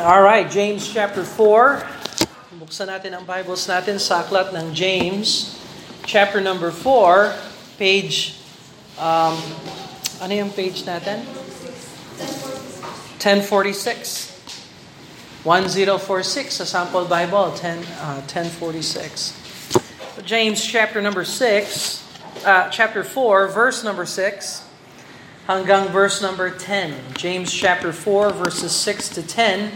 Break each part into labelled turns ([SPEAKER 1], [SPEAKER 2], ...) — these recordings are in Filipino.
[SPEAKER 1] All right, James chapter 4. Buksan natin ang Bibles natin sa aklat ng James, chapter number 4, page, um, ano yung page natin? 1046. 1046 sa sample Bible, 10, uh, 1046. James chapter number 6, uh, chapter 4, verse number 6 hanggang verse number 10. James chapter 4, verses 6 to 10.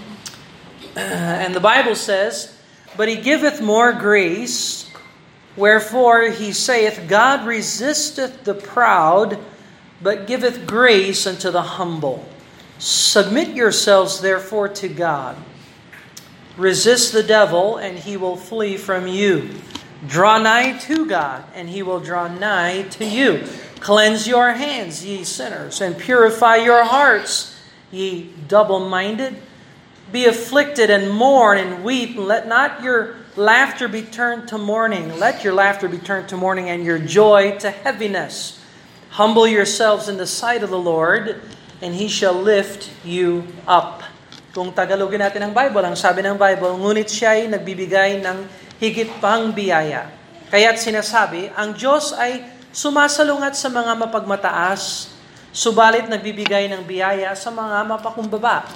[SPEAKER 1] Uh, and the Bible says, But he giveth more grace, wherefore he saith, God resisteth the proud, but giveth grace unto the humble. Submit yourselves therefore to God. Resist the devil, and he will flee from you. Draw nigh to God, and he will draw nigh to you. Cleanse your hands, ye sinners, and purify your hearts, ye double minded. Be afflicted and mourn and weep. Let not your laughter be turned to mourning. Let your laughter be turned to mourning and your joy to heaviness. Humble yourselves in the sight of the Lord, and He shall lift you up. Kung Tagalogin natin ang Bible, ang sabi ng Bible, ngunit siya ay nagbibigay ng higit pang biyaya. Kaya't sinasabi, ang Diyos ay sumasalungat sa mga mapagmataas, subalit nagbibigay ng biyaya sa mga mapakumbaba.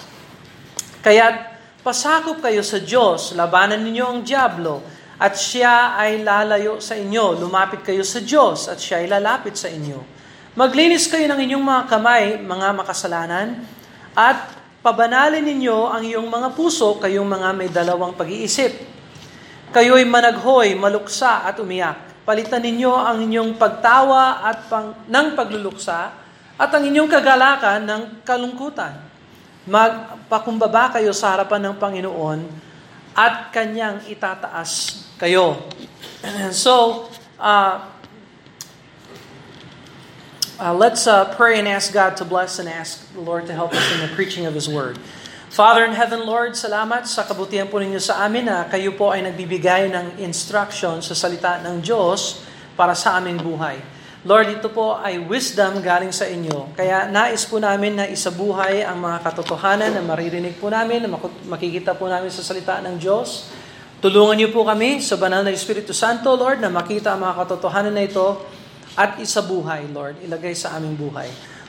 [SPEAKER 1] Kaya pasakop kayo sa Diyos, labanan ninyo ang Diablo, at siya ay lalayo sa inyo. Lumapit kayo sa Diyos, at siya ay lalapit sa inyo. Maglinis kayo ng inyong mga kamay, mga makasalanan, at pabanalin ninyo ang iyong mga puso, kayong mga may dalawang pag-iisip. Kayo'y managhoy, maluksa at umiyak. Palitan ninyo ang inyong pagtawa at pang, ng pagluluksa at ang inyong kagalakan ng kalungkutan magpakumbaba kayo sa harapan ng Panginoon at kanyang itataas kayo. so, uh, uh, let's uh, pray and ask God to bless and ask the Lord to help us in the preaching of His Word. Father in heaven, Lord, salamat sa kabutihan po ninyo sa amin na kayo po ay nagbibigay ng instruction sa salita ng Diyos para sa aming buhay. Lord, ito po ay wisdom galing sa inyo. Kaya nais po namin na isabuhay ang mga katotohanan na maririnig po namin, na makikita po namin sa salita ng Diyos. Tulungan niyo po kami sa banal na Espiritu Santo, Lord, na makita ang mga katotohanan na ito at isabuhay, Lord, ilagay sa aming buhay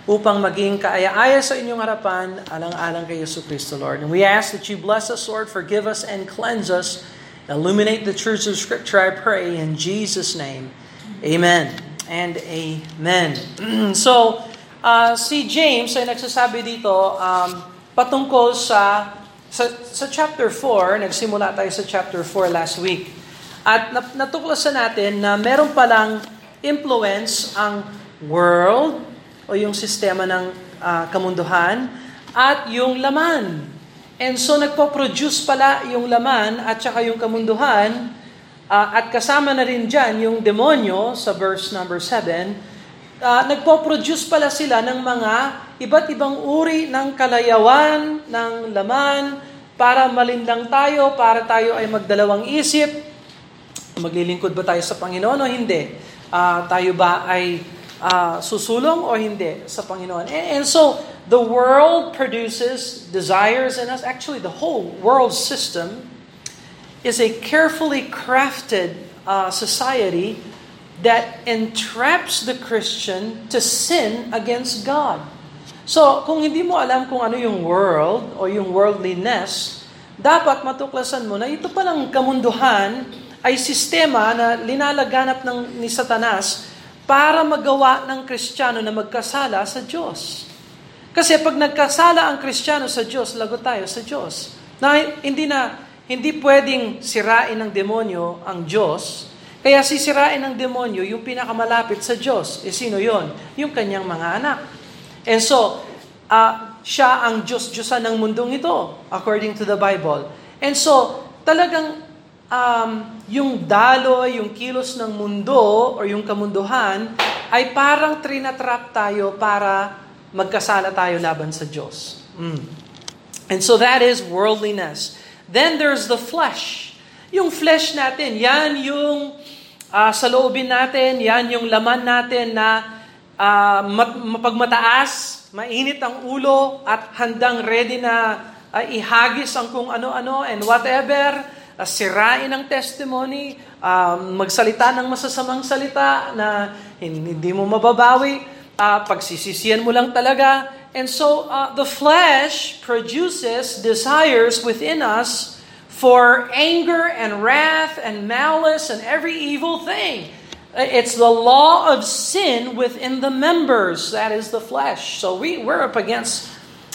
[SPEAKER 1] upang maging kaaya-aya sa inyong harapan, alang-alang kay Yesu Kristo, Lord. And we ask that you bless us, Lord, forgive us and cleanse us. Illuminate the truths of Scripture, I pray, in Jesus' name. Amen and Amen. so, uh, si James ay nagsasabi dito um, patungkol sa, sa, sa chapter 4, nagsimula tayo sa chapter 4 last week. At natuklasan natin na meron palang influence ang world o yung sistema ng uh, kamunduhan at yung laman. And so nagpo-produce pala yung laman at saka yung kamunduhan Uh, at kasama na rin dyan yung demonyo sa verse number 7, uh, nagpo-produce pala sila ng mga iba't ibang uri ng kalayawan, ng laman, para malindang tayo, para tayo ay magdalawang isip, maglilingkod ba tayo sa Panginoon o hindi? Uh, tayo ba ay uh, susulong o hindi sa Panginoon? And, and so, the world produces desires in us. Actually, the whole world system is a carefully crafted uh, society that entraps the Christian to sin against God. So, kung hindi mo alam kung ano yung world o yung worldliness, dapat matuklasan mo na ito palang kamunduhan ay sistema na linalaganap ng, ni Satanas para magawa ng Kristiyano na magkasala sa Diyos. Kasi pag nagkasala ang Kristiyano sa Diyos, lagot tayo sa Diyos. Na hindi na hindi pwedeng sirain ng demonyo ang Diyos, kaya sisirain ng demonyo yung pinakamalapit sa Diyos. E sino yon? Yung kanyang mga anak. And so, uh, siya ang Diyos-Diyosan ng mundong ito, according to the Bible. And so, talagang um, yung daloy, yung kilos ng mundo, or yung kamunduhan, ay parang trinatrap tayo para magkasala tayo laban sa Diyos. Mm. And so that is worldliness. Then there's the flesh. Yung flesh natin, yan yung uh, sa loobin natin, yan yung laman natin na uh, mapagmataas, mainit ang ulo at handang ready na uh, ihagis ang kung ano-ano and whatever, uh, sirain ang testimony, um, magsalita ng masasamang salita na hindi mo mababawi, uh, pagsisisiyan mo lang talaga. And so uh, the flesh produces desires within us for anger and wrath and malice and every evil thing. It's the law of sin within the members. That is the flesh. So we, we're up against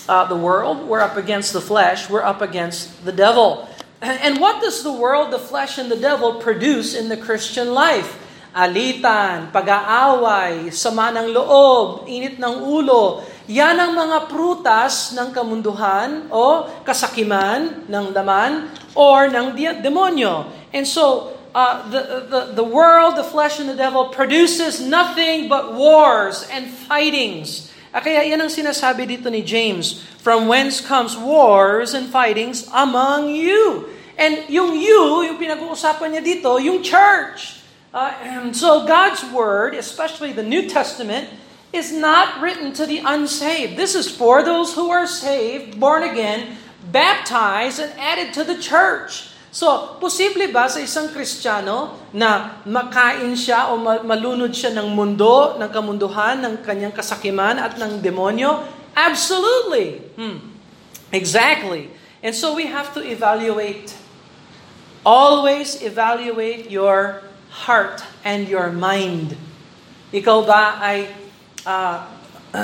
[SPEAKER 1] uh, the world, we're up against the flesh, we're up against the devil. And what does the world, the flesh, and the devil produce in the Christian life? Alitan, pag-aaway, sama ng loob, init ng ulo. Yan ang mga prutas ng kamunduhan o kasakiman ng laman or ng demonyo. And so, uh, the, the, the world, the flesh, and the devil produces nothing but wars and fightings. Ah, kaya yan ang sinasabi dito ni James, from whence comes wars and fightings among you. And yung you, yung pinag-uusapan niya dito, yung church. Uh, so God's word, especially the New Testament, is not written to the unsaved. This is for those who are saved, born again, baptized, and added to the church. So, posible ba sa isang Kristiyano na makain siya o malunod siya ng mundo, ng kamunduhan, ng kanyang kasakiman at ng demonyo? Absolutely. Hmm. Exactly. And so we have to evaluate. Always evaluate your heart and your mind. Ikaw ba ay uh,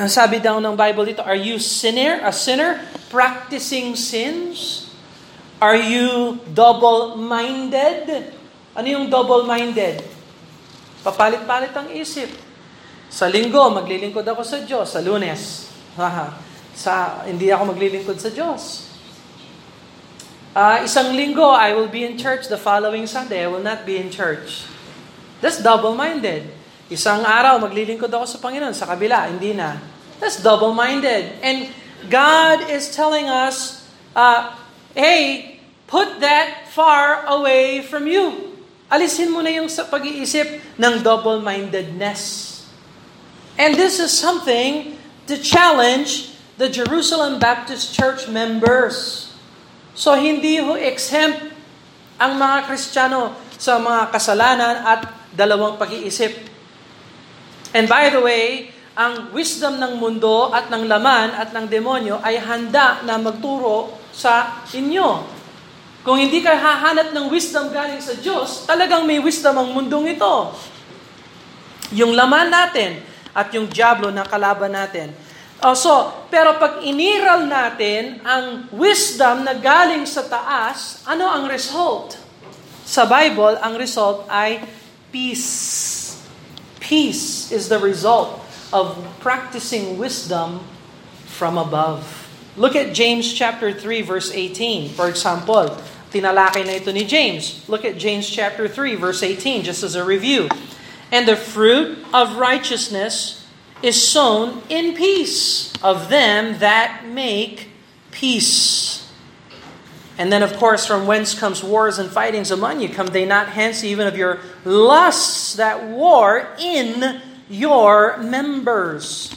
[SPEAKER 1] sabi daw ng Bible dito, are you sinner, a sinner practicing sins? Are you double-minded? Ano yung double-minded? Papalit-palit ang isip. Sa linggo, maglilingkod ako sa Diyos. Sa lunes, sa, hindi ako maglilingkod sa Diyos. Uh, isang linggo, I will be in church. The following Sunday, I will not be in church. That's double-minded. Isang araw, maglilingkod ako sa Panginoon. Sa kabila, hindi na. That's double-minded. And God is telling us, uh, hey, put that far away from you. Alisin mo na yung sa pag-iisip ng double-mindedness. And this is something to challenge the Jerusalem Baptist Church members. So hindi ho exempt ang mga Kristiyano sa mga kasalanan at dalawang pag-iisip. And by the way, ang wisdom ng mundo at ng laman at ng demonyo ay handa na magturo sa inyo. Kung hindi ka hahanap ng wisdom galing sa Diyos, talagang may wisdom ang mundong ito. Yung laman natin at yung diablo na kalaban natin. Uh, so, pero pag iniral natin ang wisdom na galing sa taas, ano ang result? Sa Bible, ang result ay peace. Peace is the result of practicing wisdom from above. Look at James chapter 3 verse 18. For example, tinalakay na ito ni James. Look at James chapter 3 verse 18 just as a review. And the fruit of righteousness is sown in peace of them that make peace. And then, of course, from whence comes wars and fightings among you? Come they not hence even of your lusts that war in your members?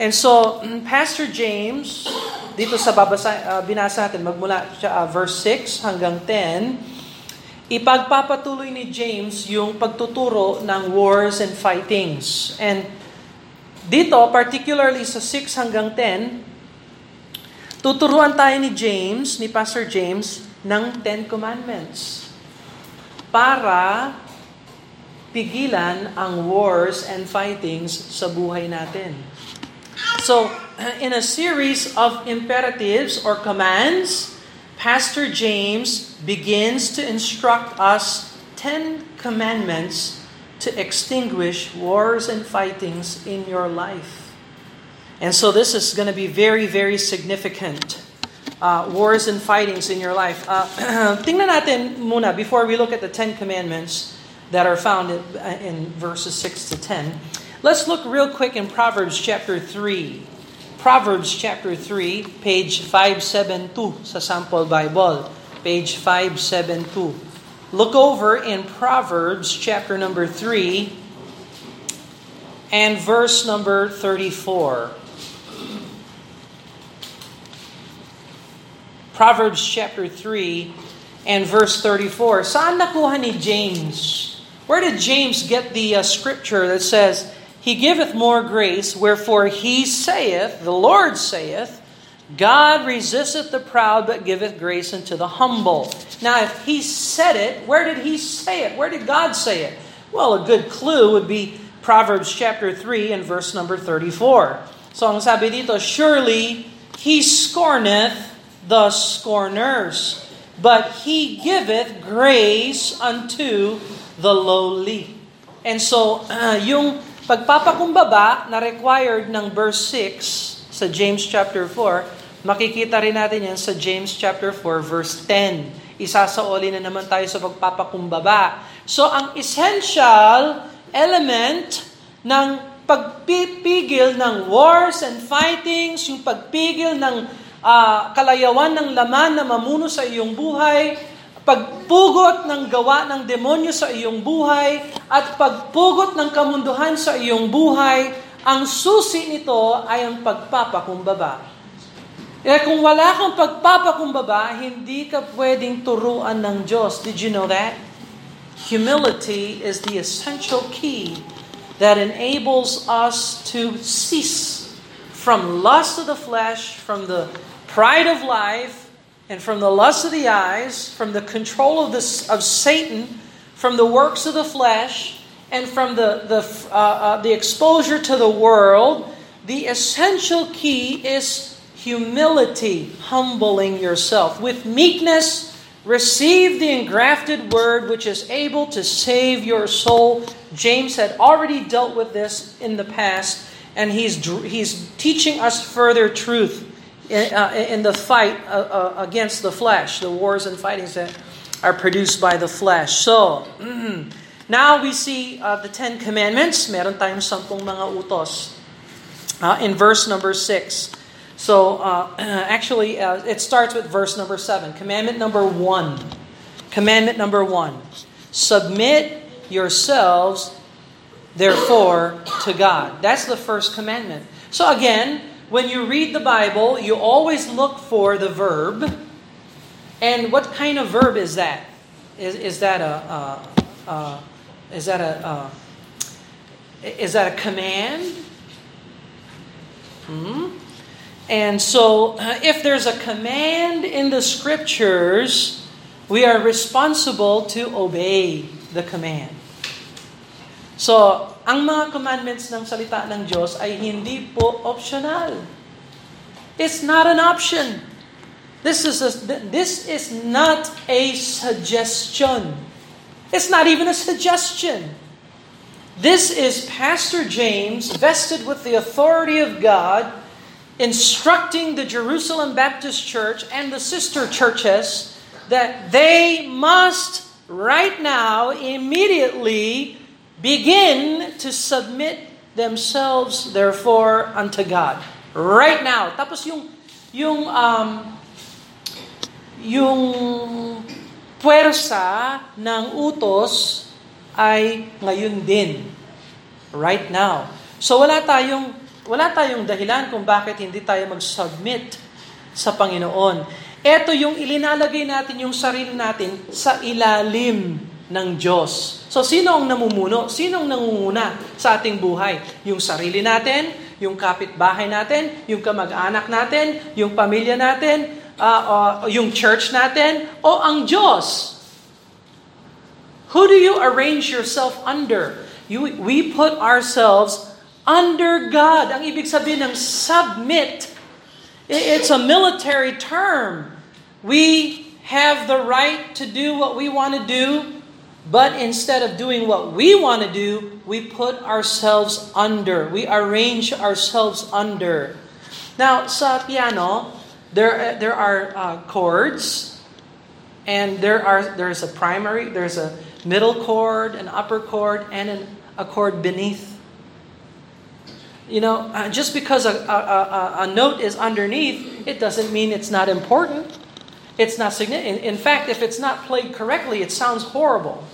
[SPEAKER 1] And so, Pastor James, dito sa babasa, uh, binasa natin, magmula siya, uh, verse 6 hanggang 10, ipagpapatuloy ni James yung pagtuturo ng wars and fightings. And dito, particularly sa 6 hanggang 10, tuturuan tayo ni James, ni Pastor James, ng Ten Commandments para pigilan ang wars and fightings sa buhay natin. So, in a series of imperatives or commands, Pastor James begins to instruct us 10 commandments to extinguish wars and fightings in your life. And so this is going to be very, very significant. Uh, wars and fightings in your life. Uh, tingnan natin muna, before we look at the Ten Commandments that are found in, in verses 6 to 10, Let's look real quick in Proverbs chapter 3. Proverbs chapter 3, page 572 sa Sample Bible. Page 572. Look over in Proverbs chapter number 3 and verse number 34. Proverbs chapter 3 and verse 34. Saan nakuha ni James? Where did James get the uh, scripture that says, He giveth more grace, wherefore he saith, the Lord saith, God resisteth the proud, but giveth grace unto the humble. Now, if he said it, where did he say it? Where did God say it? Well, a good clue would be Proverbs chapter 3 and verse number 34. So, ang sabi dito, Surely he scorneth the scorners, but he giveth grace unto the lowly. And so, uh, yung pagpapakumbaba na required ng verse 6 sa James chapter 4, Makikita rin natin yan sa James chapter 4 verse 10. Isasaoli na naman tayo sa pagpapakumbaba. So ang essential element ng pagpipigil ng wars and fightings, yung pagpigil ng uh, kalayawan ng laman na mamuno sa iyong buhay, pagpugot ng gawa ng demonyo sa iyong buhay, at pagpugot ng kamunduhan sa iyong buhay, ang susi nito ay ang pagpapakumbaba. Eh kung wala kang pagpapakumbaba, hindi ka pwedeng turuan ng Diyos. Did you know that? Humility is the essential key that enables us to cease from lust of the flesh, from the pride of life, and from the lust of the eyes, from the control of, this, of Satan, from the works of the flesh, and from the, the, uh, uh, the exposure to the world. The essential key is humility, humbling yourself. With meekness, receive the engrafted word which is able to save your soul. James had already dealt with this in the past, and he's, he's teaching us further truth in, uh, in the fight uh, uh, against the flesh, the wars and fightings that are produced by the flesh. So, now we see uh, the Ten Commandments. Meron tayong sampung mga utos. Uh, in verse number 6. So uh, actually, uh, it starts with verse number seven. Commandment number one. Commandment number one. Submit yourselves, therefore, to God. That's the first commandment. So again, when you read the Bible, you always look for the verb. And what kind of verb is that? Is, is that a, uh, uh, is that a uh, is that a command? Hmm? And so, uh, if there's a command in the scriptures, we are responsible to obey the command. So, ang mga commandments ng salita ng Diyos ay hindi po optional. It's not an option. This is a, this is not a suggestion. It's not even a suggestion. This is Pastor James vested with the authority of God instructing the Jerusalem Baptist Church and the sister churches that they must right now immediately begin to submit themselves therefore unto God. Right now. Tapos yung yung um, yung puwersa ng utos ay ngayon din. Right now. So wala tayong wala tayong dahilan kung bakit hindi tayo mag-submit sa Panginoon. Ito yung ilinalagay natin yung sarili natin sa ilalim ng Diyos. So sino ang namumuno? Sino ang nangunguna sa ating buhay? Yung sarili natin, yung kapitbahay natin, yung kamag-anak natin, yung pamilya natin, uh, uh, yung church natin, o ang Diyos? Who do you arrange yourself under? You, we put ourselves under God. Ang ibig sabihin ng submit, it's a military term. We have the right to do what we want to do, but instead of doing what we want to do, we put ourselves under. We arrange ourselves under. Now, sa piano, there, there are uh, chords, and there are there's a primary, there's a middle chord, an upper chord, and an, a chord beneath you know, uh, just because a, a, a, a, note is underneath, it doesn't mean it's not important. It's not significant. In fact, if it's not played correctly, it sounds horrible.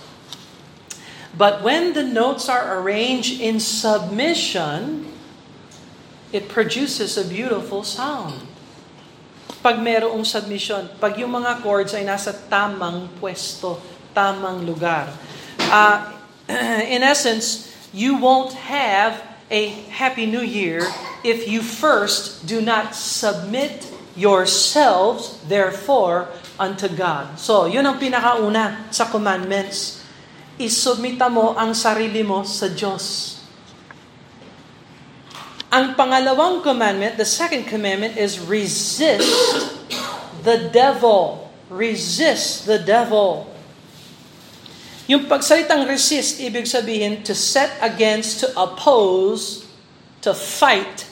[SPEAKER 1] But when the notes are arranged in submission, it produces a beautiful sound. Pag merong submission, pag yung mga chords ay nasa tamang pwesto, tamang lugar. Uh, in essence, you won't have a Happy New Year if you first do not submit yourselves, therefore, unto God. So, yun ang pinakauna sa commandments. Isubmita mo ang sarili mo sa Diyos. Ang pangalawang commandment, the second commandment is resist the devil. Resist the devil. Yung pagsalitang resist, ibig sabihin to set against, to oppose, to fight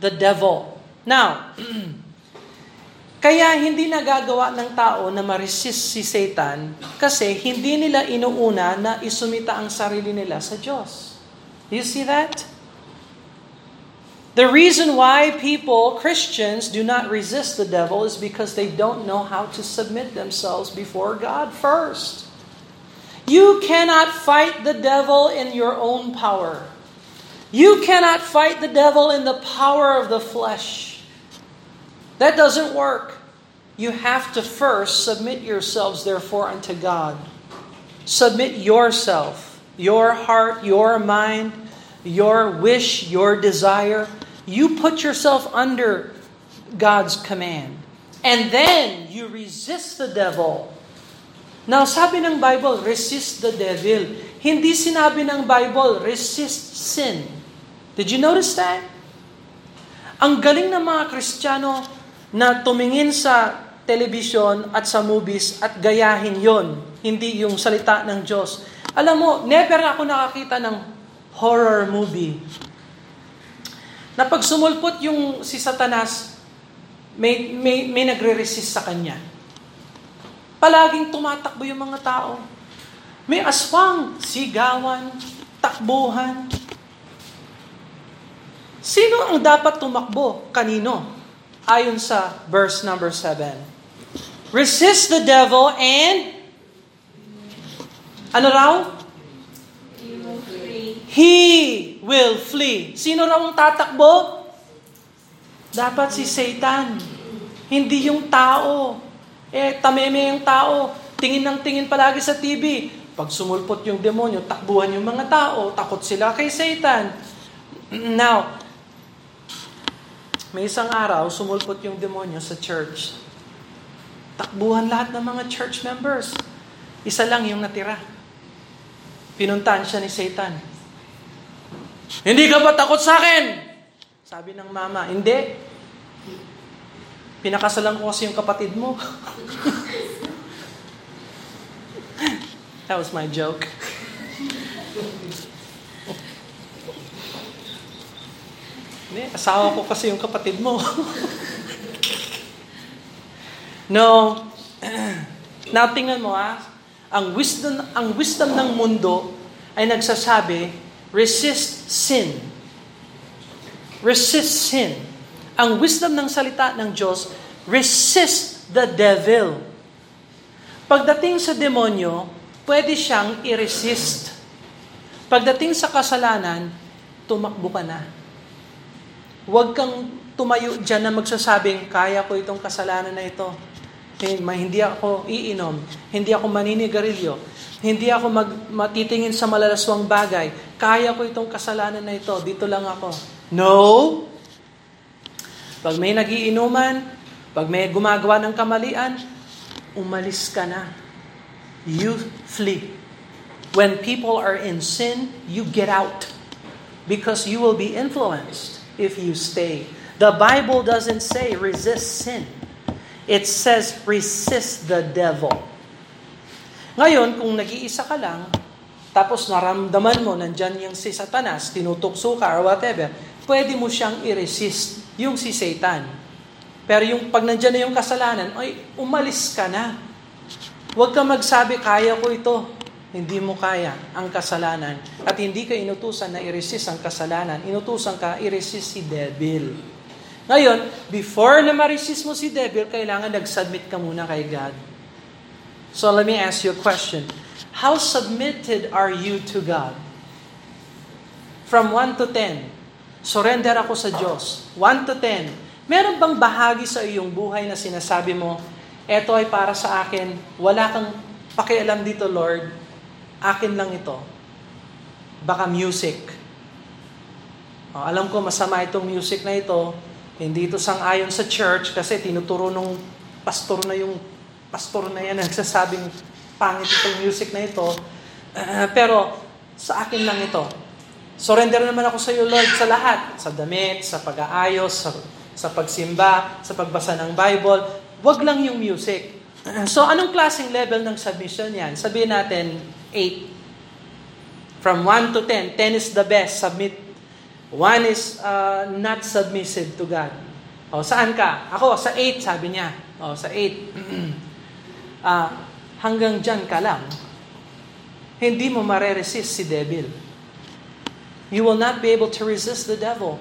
[SPEAKER 1] the devil. Now, kaya hindi nagagawa ng tao na ma-resist si Satan kasi hindi nila inuuna na isumita ang sarili nila sa Diyos. You see that? The reason why people, Christians, do not resist the devil is because they don't know how to submit themselves before God first. You cannot fight the devil in your own power. You cannot fight the devil in the power of the flesh. That doesn't work. You have to first submit yourselves, therefore, unto God. Submit yourself, your heart, your mind, your wish, your desire. You put yourself under God's command. And then you resist the devil Now, sabi ng Bible, resist the devil. Hindi sinabi ng Bible, resist sin. Did you notice that? Ang galing ng mga Kristiyano na tumingin sa television at sa movies at gayahin yon, hindi yung salita ng Diyos. Alam mo, never ako nakakita ng horror movie. Na pag sumulpot yung si Satanas, may, may, may nagre-resist sa kanya. Palaging tumatakbo yung mga tao. May aswang, sigawan, takbuhan. Sino ang dapat tumakbo? Kanino? Ayon sa verse number 7. Resist the devil and ano raw? He will flee. Sino raw ang tatakbo? Dapat si Satan. Hindi yung tao. Eh, tameme yung tao. Tingin ng tingin palagi sa TV. Pag sumulpot yung demonyo, takbuhan yung mga tao. Takot sila kay Satan. Now, may isang araw, sumulpot yung demonyo sa church. Takbuhan lahat ng mga church members. Isa lang yung natira. Pinuntahan siya ni Satan. Hindi ka ba takot sa akin? Sabi ng mama, hindi. Pinakasalan ko kasi yung kapatid mo. That was my joke. Hindi, asawa ko kasi yung kapatid mo. no. Now, tingnan mo ah. Ang wisdom, ang wisdom ng mundo ay nagsasabi, resist sin. Resist sin. Ang wisdom ng salita ng Diyos, resist the devil. Pagdating sa demonyo, pwede siyang i-resist. Pagdating sa kasalanan, tumakbo ka na. Huwag kang tumayo dyan na magsasabing, kaya ko itong kasalanan na ito. Hindi ako iinom, hindi ako maninigarilyo, hindi ako mag, matitingin sa malalaswang bagay. Kaya ko itong kasalanan na ito, dito lang ako. No! Pag may nagiinuman, pag may gumagawa ng kamalian, umalis ka na. You flee. When people are in sin, you get out. Because you will be influenced if you stay. The Bible doesn't say resist sin. It says resist the devil. Ngayon, kung nag-iisa ka lang, tapos naramdaman mo, nandyan yung si Satanas, tinutukso ka or whatever, pwede mo siyang i-resist, yung si Satan. Pero yung pag nandyan na yung kasalanan, ay, umalis ka na. Huwag ka magsabi, kaya ko ito. Hindi mo kaya ang kasalanan. At hindi ka inutusan na i-resist ang kasalanan. Inutusan ka, i-resist si devil. Ngayon, before na ma-resist mo si devil, kailangan nag-submit ka muna kay God. So let me ask you a question. How submitted are you to God? From 1 to 10. Surrender ako sa Diyos. 1 to 10. Meron bang bahagi sa iyong buhay na sinasabi mo, eto ay para sa akin, wala kang pakialam dito, Lord, akin lang ito. Baka music. O, alam ko masama itong music na ito, hindi ito sang-ayon sa church kasi tinuturo nung pastor na yung pastor na yan nagsasabing pangit itong music na ito. Uh, pero sa akin lang ito. Surrender naman ako sa iyo, Lord, sa lahat. Sa damit, sa pag-aayos, sa sa pagsimba, sa pagbasa ng Bible, wag lang yung music. So anong klaseng level ng submission yan? Sabihin natin 8. From 1 to 10, 10 is the best, submit. 1 is uh, not submissive to God. O, saan ka? Ako, sa 8, sabi niya. O, sa 8. uh, hanggang dyan ka lang. Hindi mo mare-resist si devil. You will not be able to resist the devil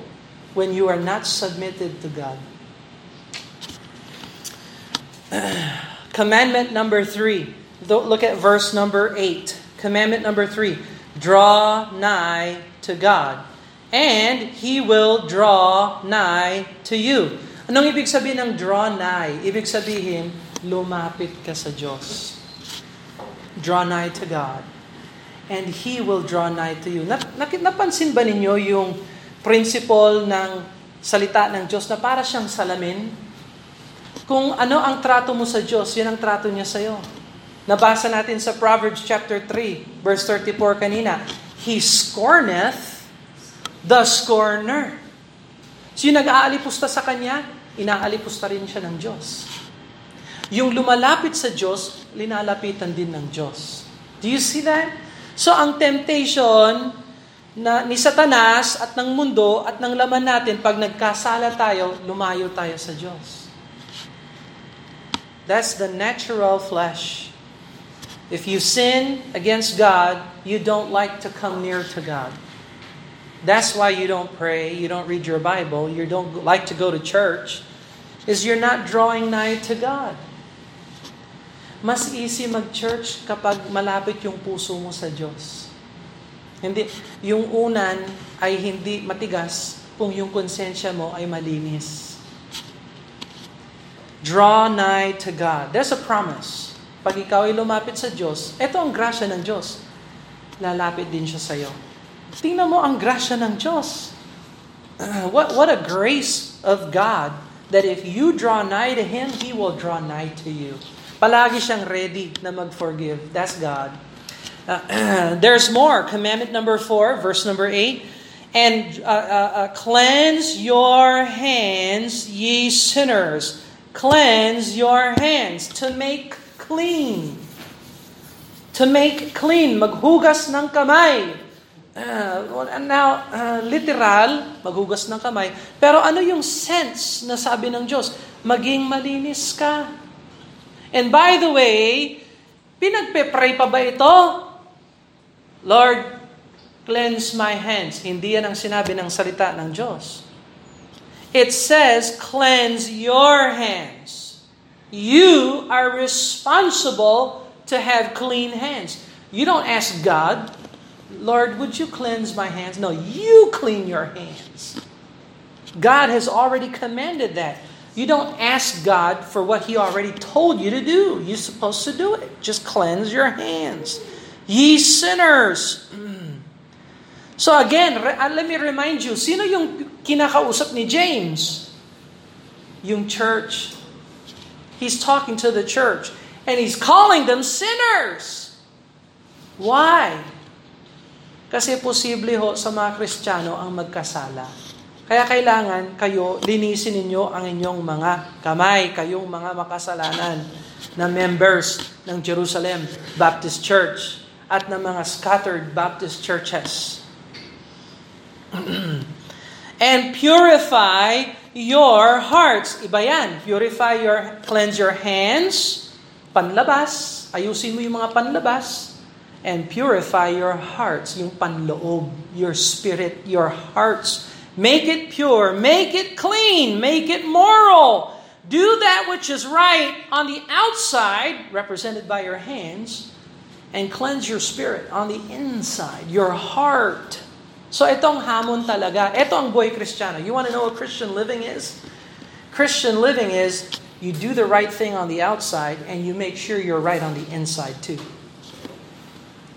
[SPEAKER 1] when you are not submitted to God. Commandment number three. Look at verse number eight. Commandment number three. Draw nigh to God, and He will draw nigh to you. Anong ibig sabihin ng draw nigh? Ibig sabihin, lumapit ka sa Diyos. Draw nigh to God, and He will draw nigh to you. napansin ba ninyo yung principle ng salita ng Diyos na para siyang salamin. Kung ano ang trato mo sa Diyos, yan ang trato niya sa iyo. Nabasa natin sa Proverbs chapter 3, verse 34 kanina. He scorneth the scorner. So yung nag-aalipusta sa kanya, inaalipusta rin siya ng Diyos. Yung lumalapit sa Diyos, linalapitan din ng Diyos. Do you see that? So ang temptation na ni Satanas at ng mundo at ng laman natin, pag nagkasala tayo, lumayo tayo sa Diyos. That's the natural flesh. If you sin against God, you don't like to come near to God. That's why you don't pray, you don't read your Bible, you don't like to go to church, is you're not drawing nigh to God. Mas easy mag-church kapag malapit yung puso mo sa Diyos. Hindi, yung unan ay hindi matigas kung yung konsensya mo ay malinis. Draw nigh to God. There's a promise. Pag ikaw ay lumapit sa Diyos, ito ang grasya ng Diyos. Lalapit din siya sa iyo. Tingnan mo ang grasya ng Diyos. What, what a grace of God that if you draw nigh to Him, He will draw nigh to you. Palagi siyang ready na mag-forgive. That's God. Uh, there's more. Commandment number four, verse number eight. And uh, uh, uh, cleanse your hands, ye sinners. Cleanse your hands to make clean. To make clean. Maghugas ng kamay. Uh, now, uh, literal, maghugas ng kamay. Pero ano yung sense na sabi ng Diyos? Maging malinis ka. And by the way, pinagpe-pray pa ba ito? Lord, cleanse my hands. Hindi yan ang sinabi ng salita ng Diyos. It says, cleanse your hands. You are responsible to have clean hands. You don't ask God, Lord, would you cleanse my hands? No, you clean your hands. God has already commanded that. You don't ask God for what He already told you to do. You're supposed to do it. Just cleanse your hands. Ye sinners! So again, uh, let me remind you, sino yung kinakausap ni James? Yung church. He's talking to the church. And he's calling them sinners. Why? Kasi posible ho sa mga Kristiyano ang magkasala. Kaya kailangan kayo, linisin ninyo ang inyong mga kamay, kayong mga makasalanan na members ng Jerusalem Baptist Church at ng mga scattered Baptist churches. and purify your hearts. Iba yan. Purify your, cleanse your hands, panlabas, ayusin mo yung mga panlabas, and purify your hearts, yung panloob, your spirit, your hearts. Make it pure, make it clean, make it moral. Do that which is right on the outside, represented by your hands, and cleanse your spirit on the inside, your heart. So itong hamon talaga. Ito ang buhay kristyano. You want to know what Christian living is? Christian living is you do the right thing on the outside and you make sure you're right on the inside too.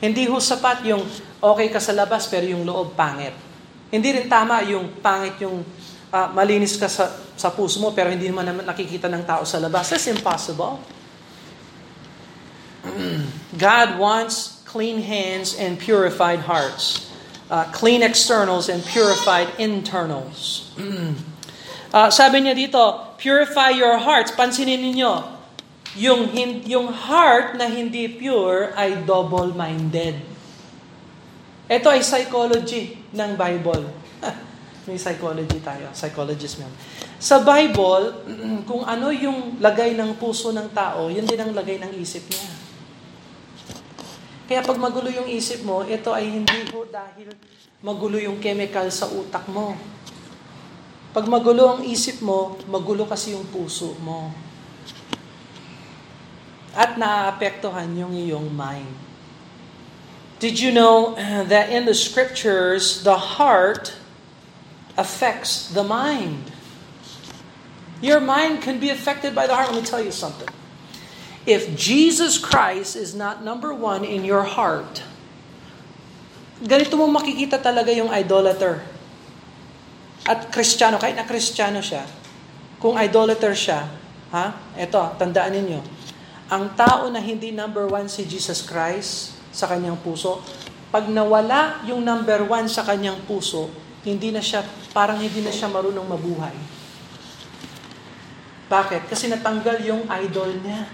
[SPEAKER 1] Hindi ho sapat yung okay ka sa labas pero yung loob pangit. Hindi rin tama yung pangit yung uh, malinis ka sa, sa puso mo pero hindi naman nakikita ng tao sa labas. That's impossible. God wants clean hands and purified hearts. Uh, clean externals and purified internals. uh, sabi niya dito, purify your hearts. Pansinin ninyo, yung, yung heart na hindi pure ay double-minded. Ito ay psychology ng Bible. May psychology tayo, psychologist man. Sa Bible, kung ano yung lagay ng puso ng tao, yun din ang lagay ng isip niya. Kaya pag magulo yung isip mo, ito ay hindi ho dahil magulo yung chemical sa utak mo. Pag magulo ang isip mo, magulo kasi yung puso mo at naapektuhan yung iyong mind. Did you know that in the scriptures, the heart affects the mind? Your mind can be affected by the heart. Let me tell you something. If Jesus Christ is not number one in your heart, ganito mo makikita talaga yung idolater. At kristyano, kahit na kristyano siya, kung idolater siya, ha? Ito, tandaan ninyo, ang tao na hindi number one si Jesus Christ sa kanyang puso, pag nawala yung number one sa kanyang puso, hindi na siya, parang hindi na siya marunong mabuhay. Bakit? Kasi natanggal yung idol niya.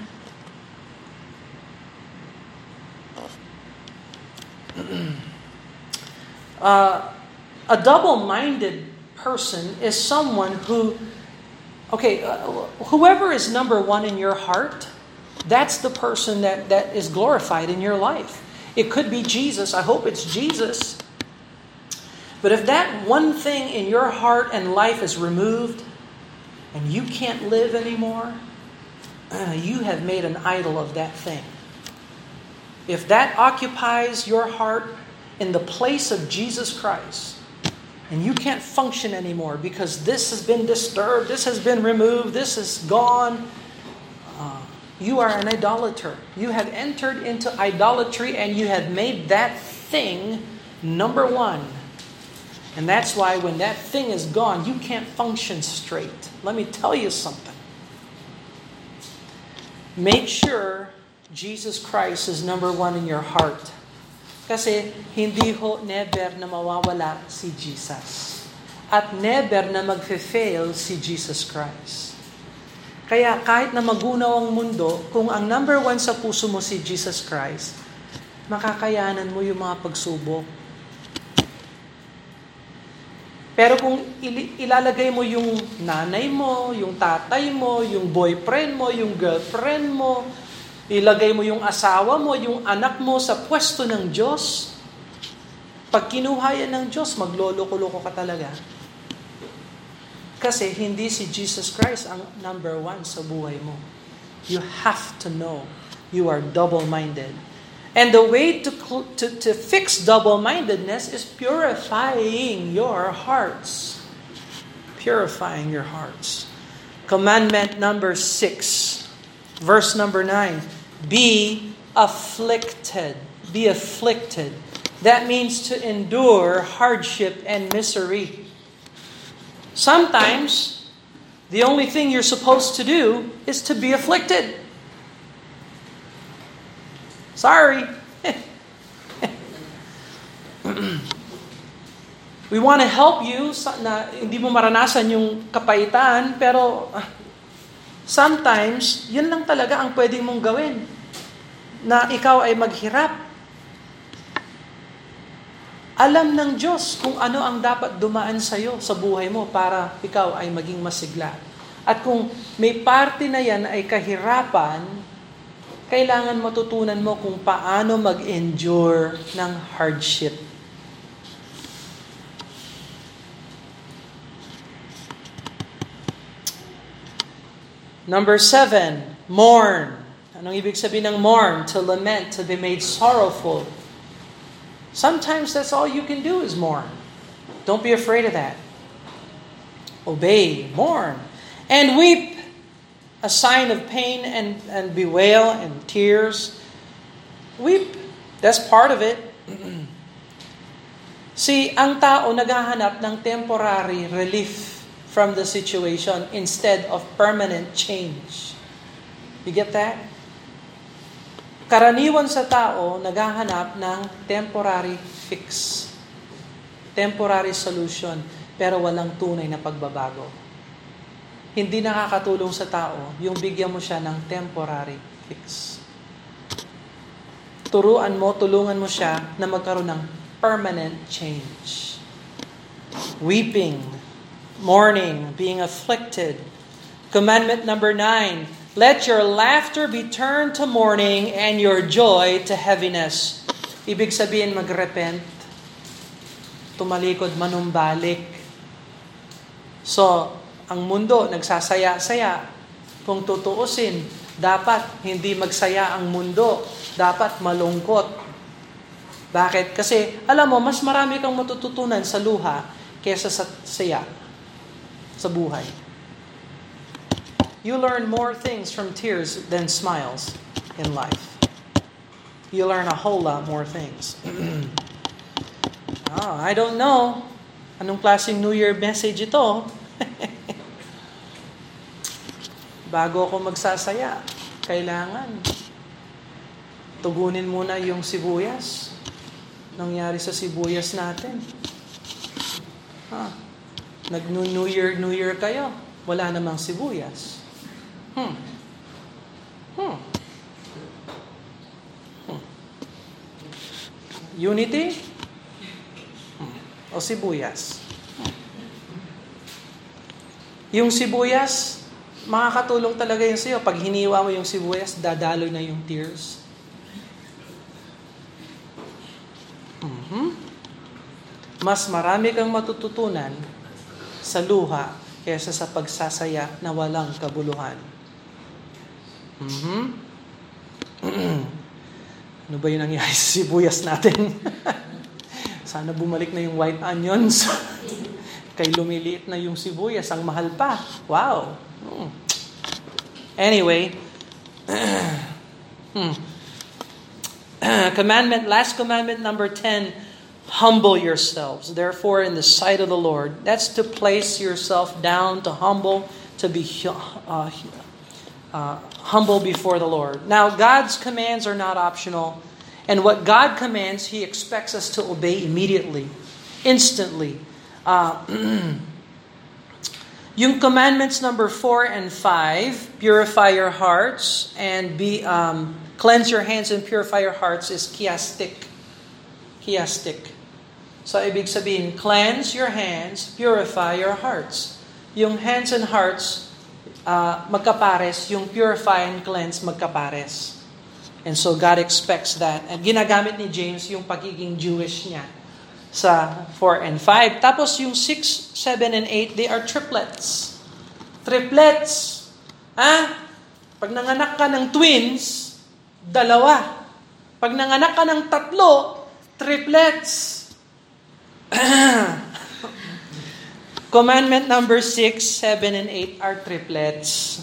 [SPEAKER 1] uh, a double-minded person is someone who, okay, uh, whoever is number one in your heart, That's the person that, that is glorified in your life. It could be Jesus. I hope it's Jesus. But if that one thing in your heart and life is removed and you can't live anymore, you have made an idol of that thing. If that occupies your heart in the place of Jesus Christ, and you can't function anymore because this has been disturbed, this has been removed, this is gone, you are an idolater. You have entered into idolatry and you have made that thing number one. And that's why when that thing is gone, you can't function straight. Let me tell you something. Make sure Jesus Christ is number one in your heart. Kasi hindi ho never na mawawala si Jesus. At never na magfe-fail si Jesus Christ. Kaya kahit na magunaw ang mundo, kung ang number one sa puso mo si Jesus Christ, makakayanan mo yung mga pagsubok. Pero kung ilalagay mo yung nanay mo, yung tatay mo, yung boyfriend mo, yung girlfriend mo, ilagay mo yung asawa mo, yung anak mo sa pwesto ng Diyos, pag kinuha yan ng Diyos, magloloko-loko ka talaga. Kasi hindi si Jesus Christ ang number one sa buhay mo. You have to know you are double-minded. And the way to, to, to fix double-mindedness is purifying your hearts. Purifying your hearts. Commandment number six, verse number nine. Be afflicted. Be afflicted. That means to endure hardship and misery. Sometimes, the only thing you're supposed to do is to be afflicted. Sorry. We want to help you na hindi mo maranasan yung kapaitan, pero sometimes, yun lang talaga ang pwedeng mong gawin. Na ikaw ay maghirap alam ng Diyos kung ano ang dapat dumaan sa iyo sa buhay mo para ikaw ay maging masigla. At kung may parte na yan ay kahirapan, kailangan matutunan mo kung paano mag-endure ng hardship. Number seven, mourn. Anong ibig sabihin ng mourn? To lament, to be made sorrowful. Sometimes that's all you can do is mourn. Don't be afraid of that. Obey, mourn. And weep, a sign of pain and, and bewail and tears. Weep. That's part of it. See, ang tao naghahanap ng temporary relief from the situation instead of permanent change. You get that? Karaniwan sa tao naghahanap ng temporary fix. Temporary solution, pero walang tunay na pagbabago. Hindi nakakatulong sa tao yung bigyan mo siya ng temporary fix. Turuan mo, tulungan mo siya na magkaroon ng permanent change. Weeping, mourning, being afflicted. Commandment number nine, let your laughter be turned to mourning and your joy to heaviness. Ibig sabihin magrepent, tumalikod, manumbalik. So, ang mundo nagsasaya-saya. Kung tutuusin, dapat hindi magsaya ang mundo. Dapat malungkot. Bakit? Kasi, alam mo, mas marami kang matututunan sa luha kesa sa saya sa buhay. You learn more things from tears than smiles in life. You learn a whole lot more things. Oh, I don't know. Anong klaseng New Year message ito? Bago ako magsasaya, kailangan tugunin muna yung sibuyas. Nangyari sa sibuyas natin. Ha? Nag-New Year, New Year kayo. Wala namang sibuyas. Hmm. Hmm. hmm. Unity? o sibuyas. Yung sibuyas, makakatulong talaga yun sa'yo. Pag hiniwa mo yung sibuyas, dadaloy na yung tears. Mm-hmm. Mas marami kang matututunan sa luha kaysa sa pagsasaya na walang kabuluhan. Mm-hmm. ano ba yung nangyari sa sibuyas natin? Sana bumalik na yung white onions. Kay lumiliit na yung sibuyas, ang mahal pa. Wow. Hmm. Anyway, hmm. commandment, last commandment number 10, humble yourselves, therefore, in the sight of the Lord. That's to place yourself down, to humble, to be uh, uh, humble before the Lord. Now, God's commands are not optional. And what God commands, He expects us to obey immediately, instantly. Uh, yung commandments number four and five, purify your hearts and be um, cleanse your hands and purify your hearts is chiastic. Chiastic. So ibig sabihin, cleanse your hands, purify your hearts. Yung hands and hearts uh, magkapares, yung purify and cleanse magkapares. And so God expects that. And ginagamit ni James yung pagiging Jewish niya sa 4 and 5. Tapos yung 6, 7, and 8, they are triplets. Triplets. Ha? Pag nanganak ka ng twins, dalawa. Pag nanganak ka ng tatlo, triplets. Commandment number 6, 7, and 8 are triplets.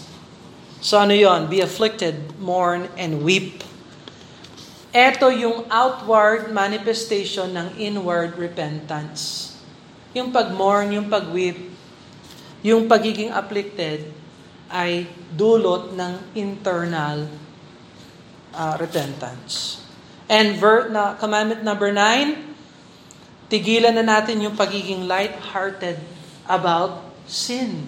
[SPEAKER 1] So ano yon? Be afflicted, mourn, and weep. Ito yung outward manifestation ng inward repentance. Yung pag-mourn, yung pag-weep, yung pagiging afflicted ay dulot ng internal uh, repentance. And ver, na, commandment number nine, tigilan na natin yung pagiging light-hearted about sin.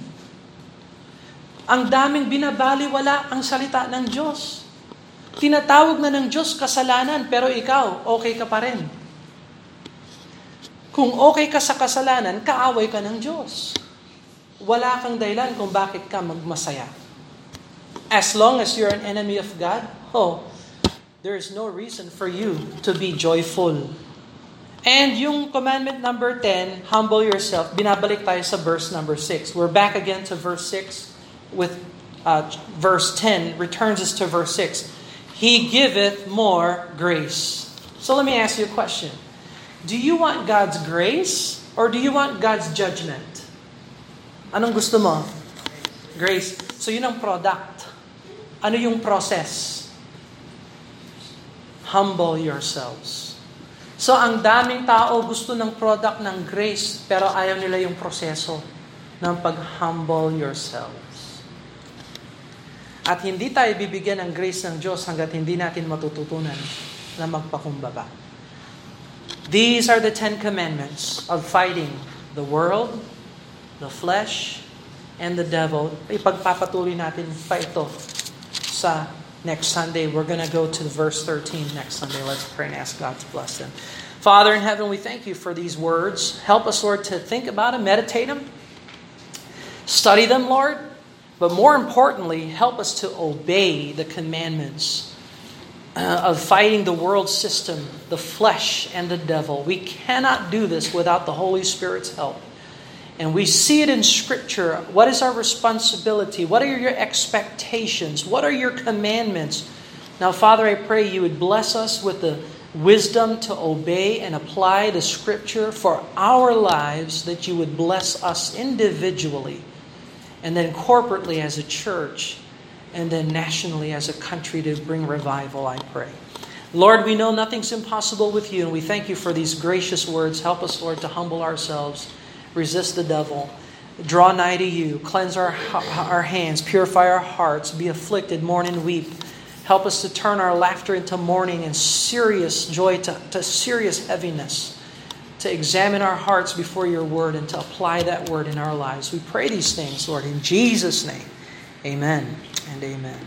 [SPEAKER 1] Ang daming binabaliwala ang salita ng Diyos. Tinatawag na ng Diyos kasalanan, pero ikaw, okay ka pa rin. Kung okay ka sa kasalanan, kaaway ka ng Diyos. Wala kang dahilan kung bakit ka magmasaya. As long as you're an enemy of God, oh, there is no reason for you to be joyful. And yung commandment number 10, humble yourself, binabalik tayo sa verse number 6. We're back again to verse 6 with uh, verse 10, returns us to verse 6. He giveth more grace. So let me ask you a question. Do you want God's grace or do you want God's judgment? Anong gusto mo? Grace. So yun ang product. Ano yung process? Humble yourselves. So ang daming tao gusto ng product ng grace pero ayaw nila yung proseso ng pag-humble yourselves. At hindi tayo bibigyan ng grace ng Diyos hanggat hindi natin matututunan na magpakumbaba. These are the Ten Commandments of fighting the world, the flesh, and the devil. Ipagpapatuloy natin pa ito sa next Sunday. We're going to go to verse 13 next Sunday. Let's pray and ask God to bless them. Father in heaven, we thank you for these words. Help us, Lord, to think about them, meditate them, study them, Lord. But more importantly, help us to obey the commandments uh, of fighting the world system, the flesh, and the devil. We cannot do this without the Holy Spirit's help. And we see it in Scripture. What is our responsibility? What are your expectations? What are your commandments? Now, Father, I pray you would bless us with the wisdom to obey and apply the Scripture for our lives, that you would bless us individually, and then corporately as a church, and then nationally as a country to bring revival, I pray. Lord, we know nothing's impossible with you, and we thank you for these gracious words. Help us, Lord, to humble ourselves resist the devil, draw nigh to you, cleanse our, our hands, purify our hearts, be afflicted, mourn and weep. Help us to turn our laughter into mourning and serious joy to, to serious heaviness. To examine our hearts before your word and to apply that word in our lives. We pray these things, Lord, in Jesus' name. Amen and amen.